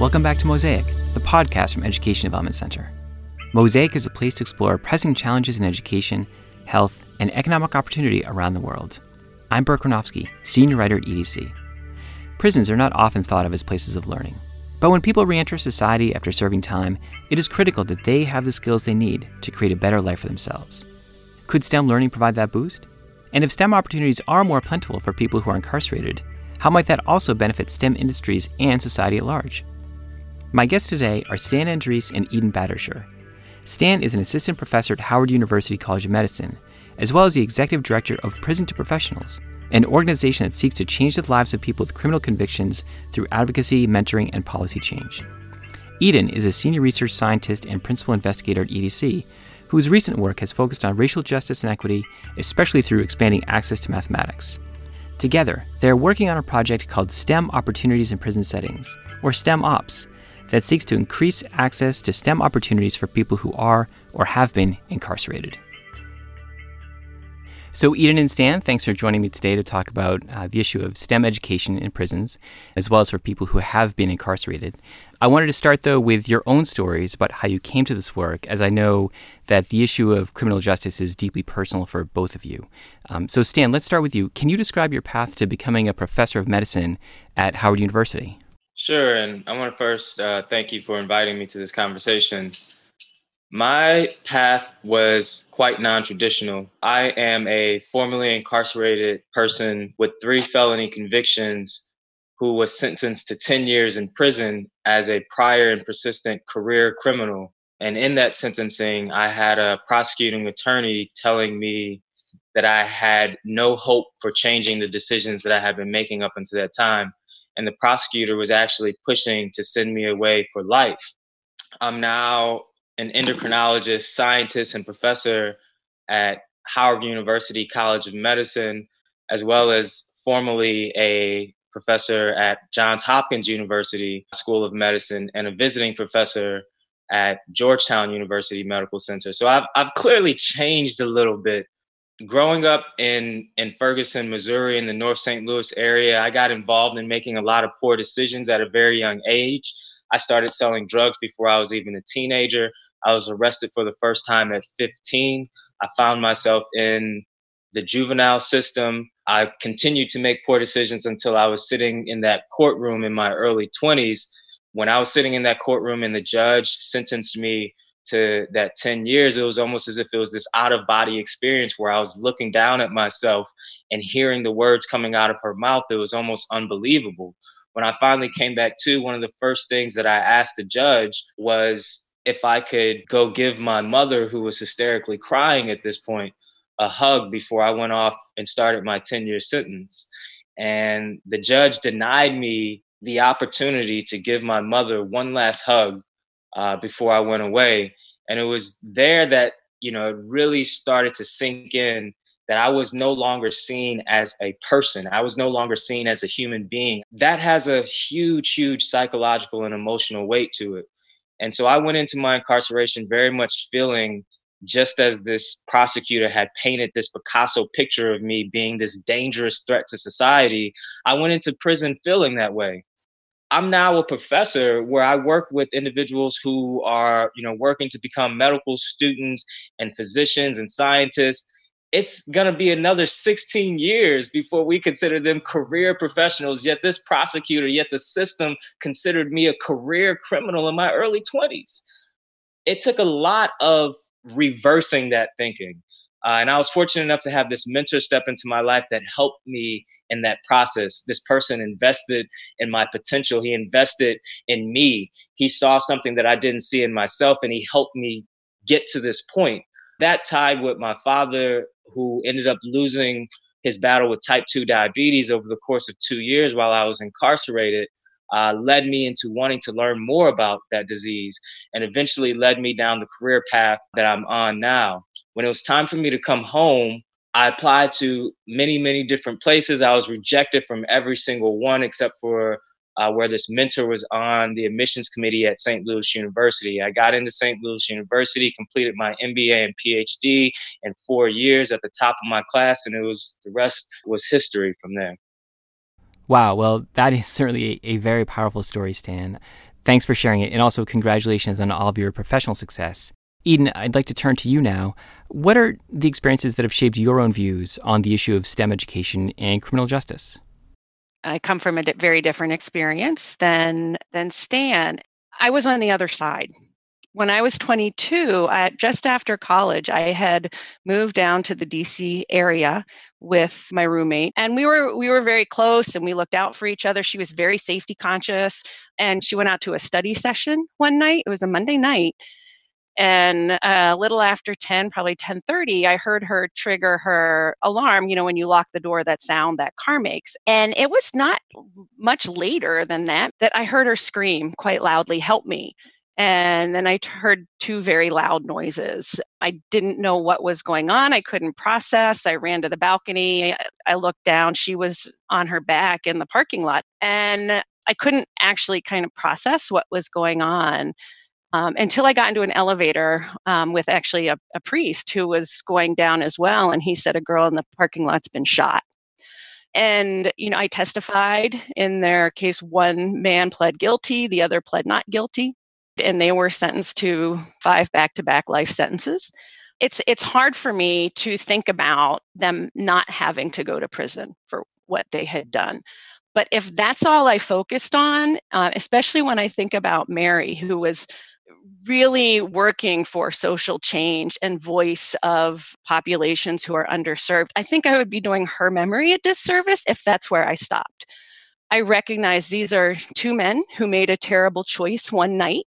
Welcome back to Mosaic, the podcast from Education Development Center. Mosaic is a place to explore pressing challenges in education, health, and economic opportunity around the world. I'm Burke Hrabowski, senior writer at EDC. Prisons are not often thought of as places of learning. But when people reenter society after serving time, it is critical that they have the skills they need to create a better life for themselves. Could STEM learning provide that boost? And if STEM opportunities are more plentiful for people who are incarcerated, how might that also benefit STEM industries and society at large? My guests today are Stan Andrisse and Eden Badertscher. Stan is an assistant professor at Howard University College of Medicine, as well as the executive director of Prison to Professionals, an organization that seeks to change the lives of people with criminal convictions through advocacy, mentoring, and policy change. Eden is a senior research scientist and principal investigator at EDC, whose recent work has focused on racial justice and equity, especially through expanding access to mathematics. Together, they are working on a project called STEM Opportunities in Prison Settings, or STEM OPS, that seeks to increase access to STEM opportunities for people who are or have been incarcerated. So, Eden and Stan, thanks for joining me today to talk about uh, the issue of STEM education in prisons, as well as for people who have been incarcerated. I wanted to start, though, with your own stories about how you came to this work, as I know that the issue of criminal justice is deeply personal for both of you. Um, so, Stan, let's start with you. Can you describe your path to becoming a professor of medicine at Howard University? Sure. And I want to first uh, thank you for inviting me to this conversation. My path was quite non traditional. I am a formerly incarcerated person with three felony convictions who was sentenced to 10 years in prison as a prior and persistent career criminal. And in that sentencing, I had a prosecuting attorney telling me that I had no hope for changing the decisions that I had been making up until that time and the prosecutor was actually pushing to send me away for life. I'm now an endocrinologist, scientist, and professor at Howard University College of Medicine, as well as formerly a professor at Johns Hopkins University School of Medicine and a visiting professor at Georgetown University Medical Center. So I've, I've clearly changed a little bit growing up in in Ferguson, Missouri, in the North St. Louis area, I got involved in making a lot of poor decisions at a very young age. I started selling drugs before I was even a teenager. I was arrested for the first time at 15. I found myself in the juvenile system. I continued to make poor decisions until I was sitting in that courtroom in my early 20s. When I was sitting in that courtroom and the judge sentenced me to that 10 years, it was almost as if it was this out of body experience where I was looking down at myself and hearing the words coming out of her mouth. It was almost unbelievable. When I finally came back to, one of the first things that I asked the judge was if I could go give my mother, who was hysterically crying at this point, a hug before I went off and started my 10 year sentence. And the judge denied me the opportunity to give my mother one last hug uh, before I went away. And it was there that, you know, it really started to sink in that I was no longer seen as a person. I was no longer seen as a human being. That has a huge, huge psychological and emotional weight to it. And so I went into my incarceration very much feeling just as this prosecutor had painted this Picasso picture of me being this dangerous threat to society, I went into prison feeling that way. I'm now a professor where I work with individuals who are, you know, working to become medical students and physicians and scientists. It's going to be another 16 years before we consider them career professionals. Yet this prosecutor, yet the system considered me a career criminal in my early 20s. It took a lot of reversing that thinking. Uh, and I was fortunate enough to have this mentor step into my life that helped me in that process. This person invested in my potential. He invested in me. He saw something that I didn't see in myself, and he helped me get to this point. That tied with my father, who ended up losing his battle with type 2 diabetes over the course of two years while I was incarcerated. Uh, led me into wanting to learn more about that disease and eventually led me down the career path that I'm on now when it was time for me to come home, I applied to many, many different places. I was rejected from every single one except for uh, where this mentor was on the admissions committee at St. Louis University. I got into St. Louis University, completed my MBA and PhD in four years at the top of my class, and it was the rest was history from there. Wow, well, that is certainly a, a very powerful story, Stan. Thanks for sharing it, and also congratulations on all of your professional success. Eden, I'd like to turn to you now. What are the experiences that have shaped your own views on the issue of STEM education and criminal justice? I come from a very different experience than than Stan. I was on the other side. When I was 22, I, just after college, I had moved down to the DC area with my roommate, and we were we were very close, and we looked out for each other. She was very safety conscious, and she went out to a study session one night. It was a Monday night, and a little after 10 probably 10:30 I heard her trigger her alarm you know when you lock the door that sound that car makes and it was not much later than that that I heard her scream quite loudly help me and then I heard two very loud noises. I didn't know what was going on. I couldn't process. I ran to the balcony. I looked down. She was on her back in the parking lot. And I couldn't actually kind of process what was going on um, until I got into an elevator um, with actually a, a priest who was going down as well. And he said, A girl in the parking lot's been shot. And, you know, I testified in their case. One man pled guilty, the other pled not guilty, and they were sentenced to five back to back life sentences. It's, it's hard for me to think about them not having to go to prison for what they had done. But if that's all I focused on, uh, especially when I think about Mary, who was really working for social change and voice of populations who are underserved, I think I would be doing her memory a disservice if that's where I stopped. I recognize these are two men who made a terrible choice one night.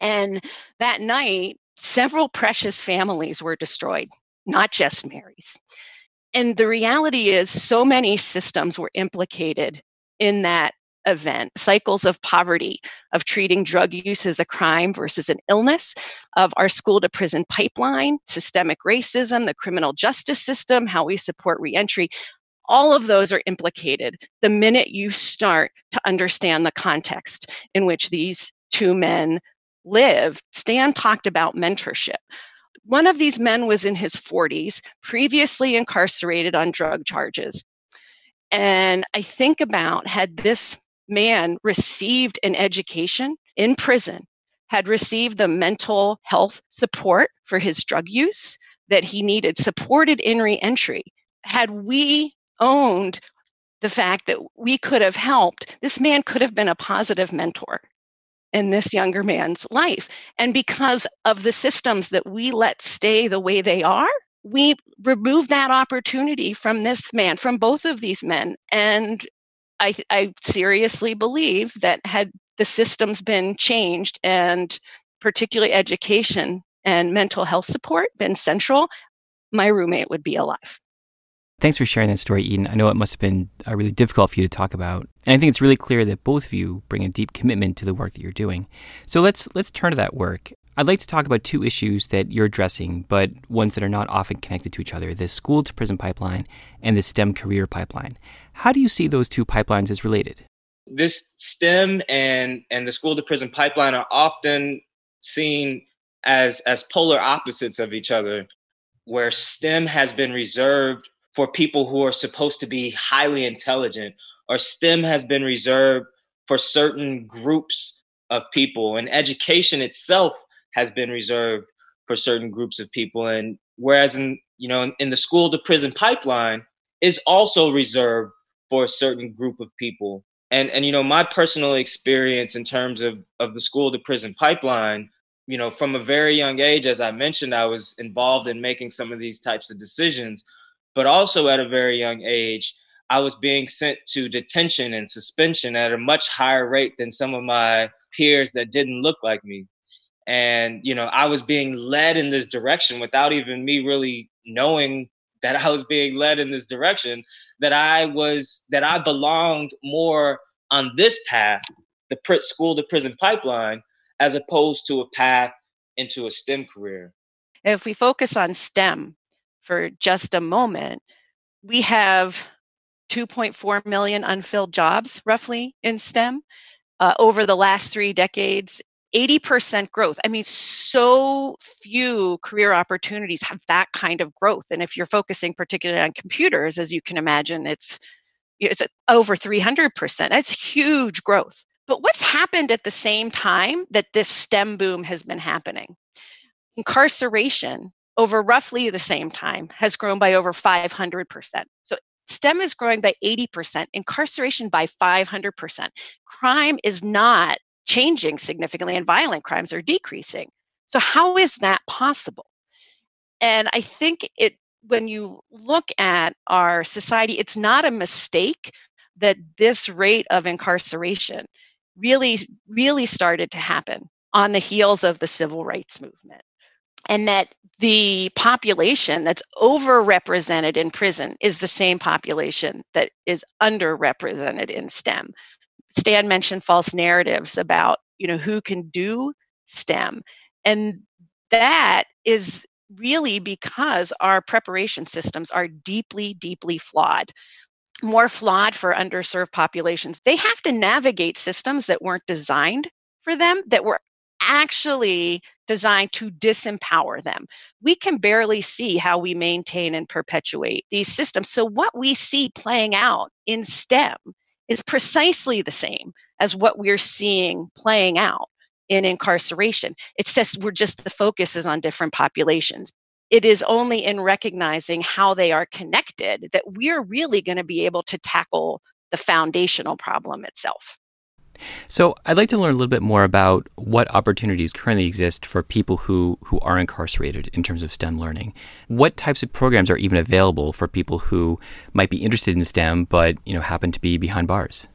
And that night, several precious families were destroyed, not just Mary's. And the reality is, so many systems were implicated in that event cycles of poverty, of treating drug use as a crime versus an illness, of our school to prison pipeline, systemic racism, the criminal justice system, how we support reentry. All of those are implicated the minute you start to understand the context in which these two men live. Stan talked about mentorship. One of these men was in his 40s, previously incarcerated on drug charges. And I think about had this man received an education in prison, had received the mental health support for his drug use that he needed, supported in reentry, had we owned the fact that we could have helped, this man could have been a positive mentor in this younger man's life. And because of the systems that we let stay the way they are, we remove that opportunity from this man, from both of these men. And I, I seriously believe that had the systems been changed and particularly education and mental health support been central, my roommate would be alive. Thanks for sharing that story, Eden. I know it must have been uh, really difficult for you to talk about, and I think it's really clear that both of you bring a deep commitment to the work that you're doing. So let's let's turn to that work. I'd like to talk about two issues that you're addressing, but ones that are not often connected to each other: the school to prison pipeline and the STEM career pipeline. How do you see those two pipelines as related? This STEM and and the school to prison pipeline are often seen as as polar opposites of each other, where STEM has been reserved for people who are supposed to be highly intelligent, or STEM has been reserved for certain groups of people, and education itself has been reserved for certain groups of people. And whereas in you know in, in the school to prison pipeline is also reserved for a certain group of people. And and you know my personal experience in terms of of the school to prison pipeline you know from a very young age as i mentioned i was involved in making some of these types of decisions but also at a very young age, I was being sent to detention and suspension at a much higher rate than some of my peers that didn't look like me. And, you know, I was being led in this direction without even me really knowing that I was being led in this direction, that I was, that I belonged more on this path, the school to prison pipeline, as opposed to a path into a STEM career. If we focus on STEM, for just a moment, we have 2.4 million unfilled jobs roughly in STEM. Uh, over the last three decades, 80% growth. I mean, so few career opportunities have that kind of growth. And if you're focusing particularly on computers, as you can imagine, it's it's over 300%. That's huge growth But what's happened at the same time that this STEM boom has been happening? Incarceration over roughly the same time has grown by over 500%. So STEM is growing by 80%, incarceration by 500%. Crime is not changing significantly, and violent crimes are decreasing. So, how is that possible? And I think it, when you look at our society, it's not a mistake that this rate of incarceration really, really started to happen on the heels of the civil rights movement and that the population that's overrepresented in prison is the same population that is underrepresented in STEM. Stan mentioned false narratives about, you know, who can do STEM. And that is really because our preparation systems are deeply, deeply flawed. More flawed for underserved populations. They have to navigate systems that weren't designed for them, that were actually designed to disempower them. We can barely see how we maintain and perpetuate these systems. So, what we see playing out in STEM is precisely the same as what we're seeing playing out in incarceration. It's just we're just the focus is on different populations. It is only in recognizing how they are connected that we're really going to be able to tackle the foundational problem itself. So, I'd like to learn a little bit more about what opportunities currently exist for people who, who are incarcerated in terms of STEM learning. What types of programs are even available for people who might be interested in STEM but, you know, happen to be behind bars?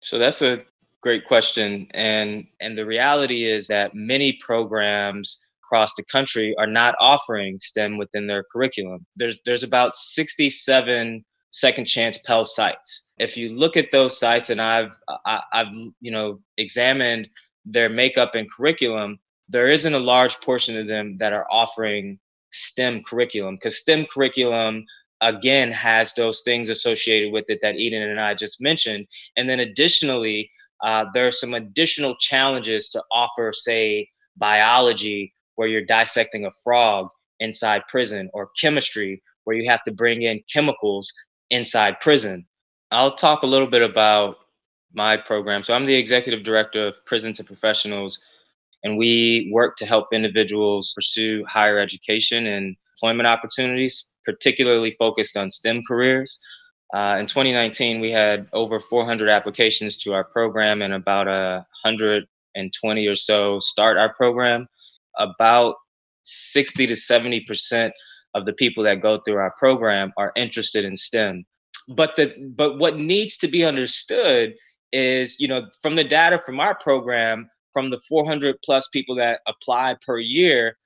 So that's a great question and and the reality is that many programs across the country are not offering STEM within their curriculum. There's there's about 67 second chance Pell sites. If you look at those sites, and I've I, have you know examined their makeup and curriculum, there isn't a large portion of them that are offering STEM curriculum because STEM curriculum again has those things associated with it that Eden and I just mentioned, and then additionally. Uh, there are some additional challenges to offer, say, biology, where you're dissecting a frog inside prison, or chemistry, where you have to bring in chemicals inside prison. I'll talk a little bit about my program. So I'm the executive director of Prison to Professionals, and we work to help individuals pursue higher education and employment opportunities, particularly focused on STEM careers. Uh, in 2019, we had over 400 applications to our program and about a 120 or so start our program. About 60 to 70 percent of the people that go through our program are interested in STEM. But the but what needs to be understood is, you know, from the data from our program, from the 400 plus people that apply per year,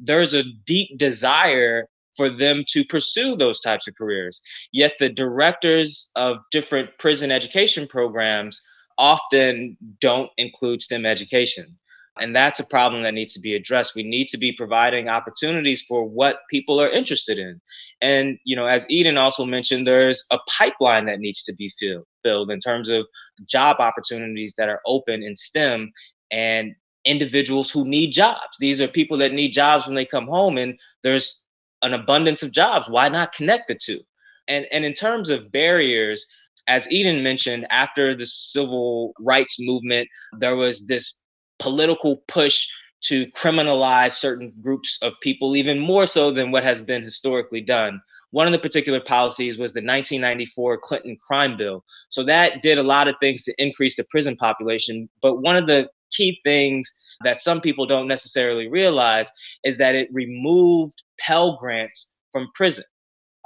there's a deep desire for them to pursue those types of careers. Yet the directors of different prison education programs often don't include STEM education. And that's a problem that needs to be addressed. We need to be providing opportunities for what people are interested in. And, you know, as Eden also mentioned, there's a pipeline that needs to be filled, filled in terms of job opportunities that are open in STEM and individuals who need jobs. These are people that need jobs when they come home, and there's an abundance of jobs. Why not connect the two? And, and in terms of barriers, as Eden mentioned, after the civil rights movement, there was this political push to criminalize certain groups of people even more so than what has been historically done. One of the particular policies was the 1994 Clinton crime bill. So that did a lot of things to increase the prison population. But one of the key things that some people don't necessarily realize is that it removed Pell Grants from prison.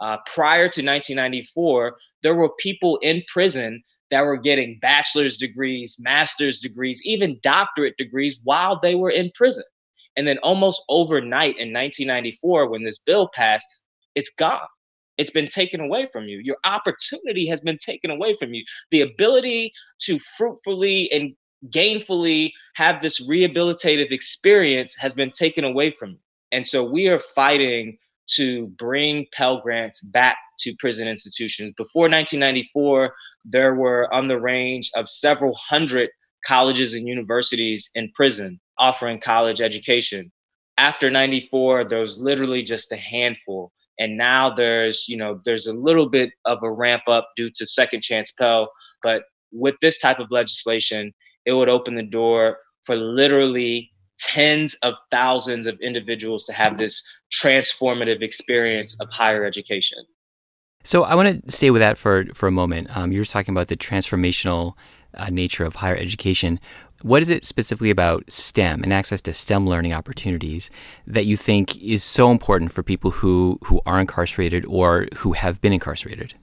Uh, prior to 1994, there were people in prison that were getting bachelor's degrees, master's degrees, even doctorate degrees while they were in prison. And then almost overnight in 1994, when this bill passed, it's gone. It's been taken away from you. Your opportunity has been taken away from you. The ability to fruitfully and gainfully have this rehabilitative experience has been taken away from you. And so we are fighting to bring Pell Grants back to prison institutions. Before 1994, there were on the range of several hundred colleges and universities in prison offering college education. After 94, there was literally just a handful. And now there's, you know, there's a little bit of a ramp up due to second chance Pell, but with this type of legislation, it would open the door for literally tens of thousands of individuals to have this transformative experience of higher education. So I want to stay with that for for a moment. Um, you were talking about the transformational uh, nature of higher education. What is it specifically about STEM and access to STEM learning opportunities that you think is so important for people who who are incarcerated or who have been incarcerated?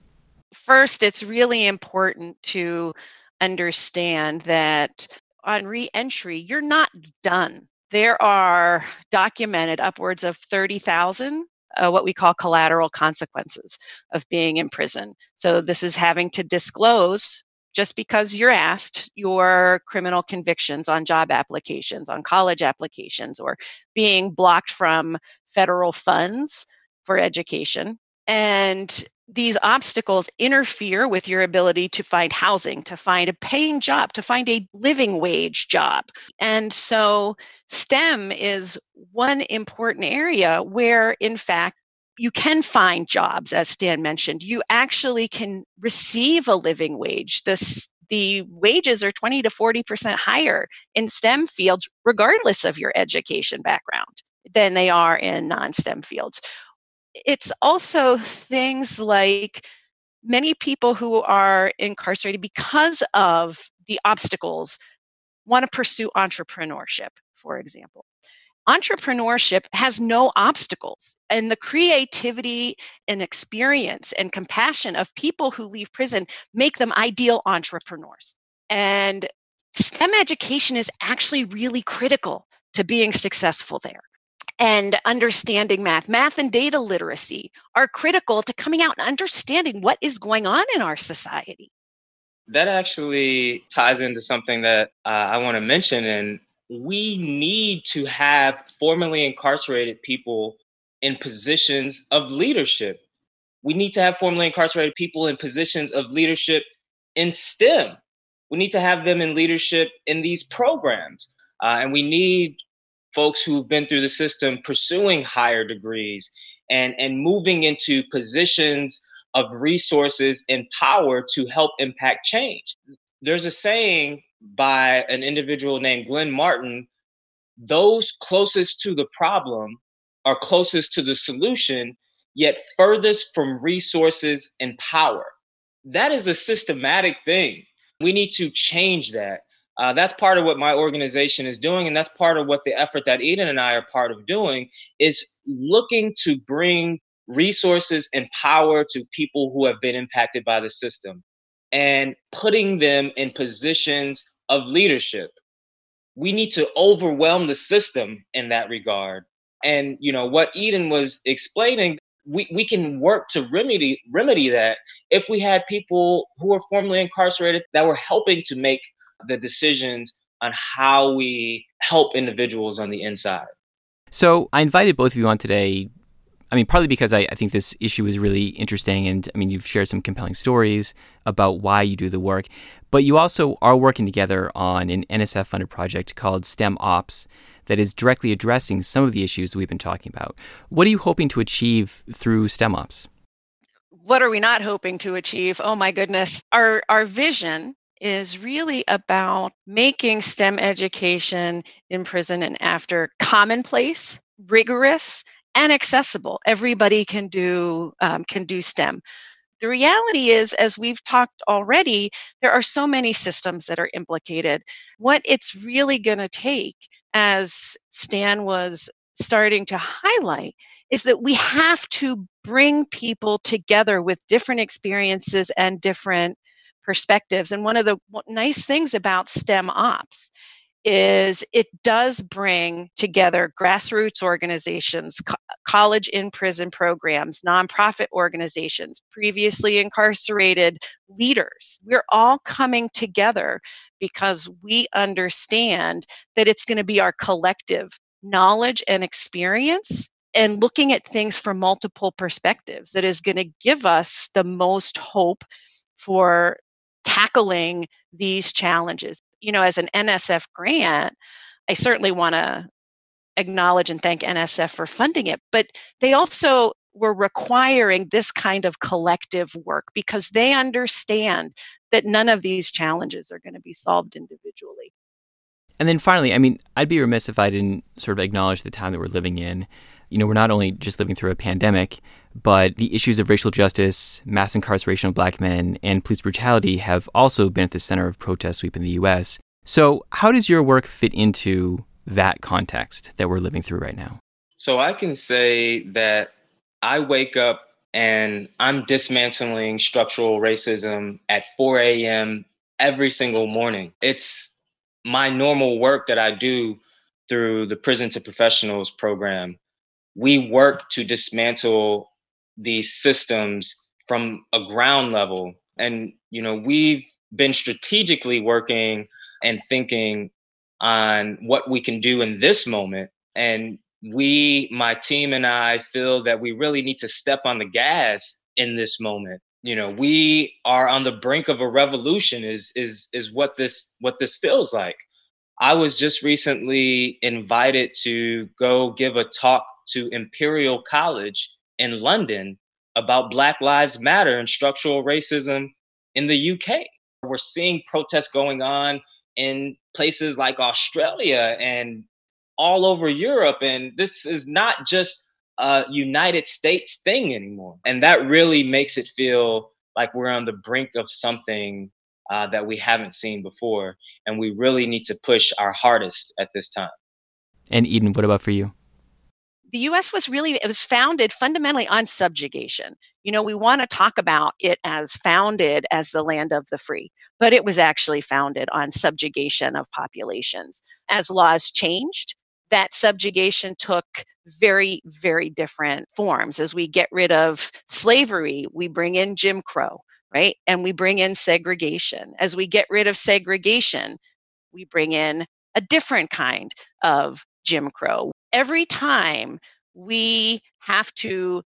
First, it's really important to understand that on reentry, you're not done. There are documented upwards of 30,000 uh, what we call collateral consequences of being in prison. So, this is having to disclose just because you're asked your criminal convictions on job applications, on college applications, or being blocked from federal funds for education. And these obstacles interfere with your ability to find housing, to find a paying job, to find a living wage job. And so STEM is one important area where, in fact, you can find jobs, as Stan mentioned. You actually can receive a living wage. The, the wages are 20 to 40% higher in STEM fields, regardless of your education background, than they are in non STEM fields it's also things like many people who are incarcerated because of the obstacles want to pursue entrepreneurship, for example. Entrepreneurship has no obstacles, and the creativity and experience and compassion of people who leave prison make them ideal entrepreneurs. And STEM education is actually really critical to being successful there and understanding math. Math and data literacy are critical to coming out and understanding what is going on in our society. That actually ties into something that uh, I want to mention. And we need to have formerly incarcerated people in positions of leadership. We need to have formerly incarcerated people in positions of leadership in STEM. We need to have them in leadership in these programs. Uh, and we need folks who've been through the system pursuing higher degrees and, and moving into positions of resources and power to help impact change. There's a saying by an individual named Glenn Martin those closest to the problem are closest to the solution, yet furthest from resources and power. That is a systematic thing. We need to change that. Uh, that's part of what my organization is doing, and that's part of what the effort that Eden and I are part of doing is looking to bring resources and power to people who have been impacted by the system and putting them in positions of leadership. We need to overwhelm the system in that regard. And you know what Eden was explaining, we, we can work to remedy remedy that if we had people who were formerly incarcerated that were helping to make the decisions on how we help individuals on the inside. So I invited both of you on today. I mean, partly because I, I, think this issue is really interesting, and I mean, you've shared some compelling stories about why you do the work, but you also are working together on an NSF funded project called STEM Ops that is directly addressing some of the issues we've been talking about. What are you hoping to achieve through STEM Ops? What are we not hoping to achieve? Oh my goodness. Our our vision is really about making STEM education in prison and after commonplace, rigorous, and accessible. Everybody can do um, can do STEM. The reality is, as we've talked already, there are so many systems that are implicated. What it's really going to take, as Stan was starting to highlight, is that we have to bring people together with different experiences and different perspectives. And one of the nice things about STEM ops is it does bring together grassroots organizations, co- college in prison programs, nonprofit organizations, previously incarcerated leaders. We're all coming together because we understand that it's going to be our collective knowledge and experience and looking at things from multiple perspectives that is going to give us the most hope for tackling these challenges. You know, as an NSF grant, I certainly want to acknowledge and thank NSF for funding it, but they also we're requiring this kind of collective work because they understand that none of these challenges are going to be solved individually. And then finally, I mean, I'd be remiss if I didn't sort of acknowledge the time that we're living in. You know, we're not only just living through a pandemic, but the issues of racial justice, mass incarceration of black men, and police brutality have also been at the center of protest sweep in the US. So, how does your work fit into that context that we're living through right now? So, I can say that I wake up and I'm dismantling structural racism at 4 a.m. every single morning. It's my normal work that I do through the Prison to Professionals program. We work to dismantle these systems from a ground level. And, you know, we've been strategically working and thinking on what we can do in this moment. And we, my team and I feel that we really need to step on the gas in this moment. You know, we are on the brink of a revolution is is is what this what this feels like. I was just recently invited to go give a talk to Imperial College in London about Black Lives Matter and structural racism in the UK. We're seeing protests going on in places like Australia and all over Europe. And this is not just a United States thing anymore. And that really makes it feel like we're on the brink of something uh, that we haven't seen before. And we really need to push our hardest at this time. And Eden, what about for you? The US was really it was founded fundamentally on subjugation. You know, we want to talk about it as founded as the land of the free, but it was actually founded on subjugation of populations. As laws changed, that subjugation took very, very different forms. As we get rid of slavery, we bring in Jim Crow, right? And we bring in segregation. As we get rid of segregation, we bring in a different kind of Jim Crow. Every time we have to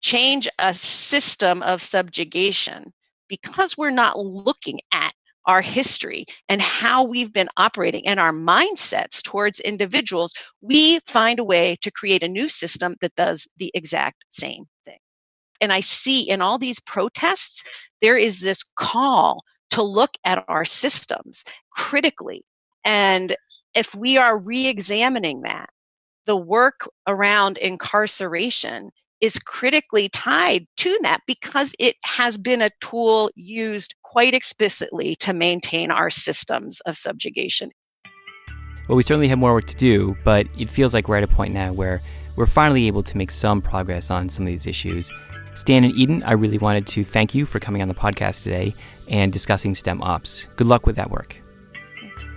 change a system of subjugation because we're not looking at our history and how we've been operating and our mindsets towards individuals, we find a way to create a new system that does the exact same thing. And I see in all these protests, there is this call to look at our systems critically. And if we are re examining that, the work around incarceration is critically tied to that because it has been a tool used quite explicitly to maintain our systems of subjugation. Well, we certainly have more work to do, but it feels like we're at a point now where we're finally able to make some progress on some of these issues. Stan and Eden, I really wanted to thank you for coming on the podcast today and discussing STEM ops. Good luck with that work.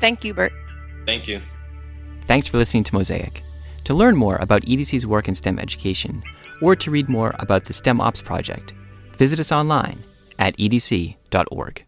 Thank you, Bert. Thank you. Thanks for listening to Mosaic. To learn more about EDC's work in STEM education, or to read more about the STEM Ops project, visit us online at edc.org.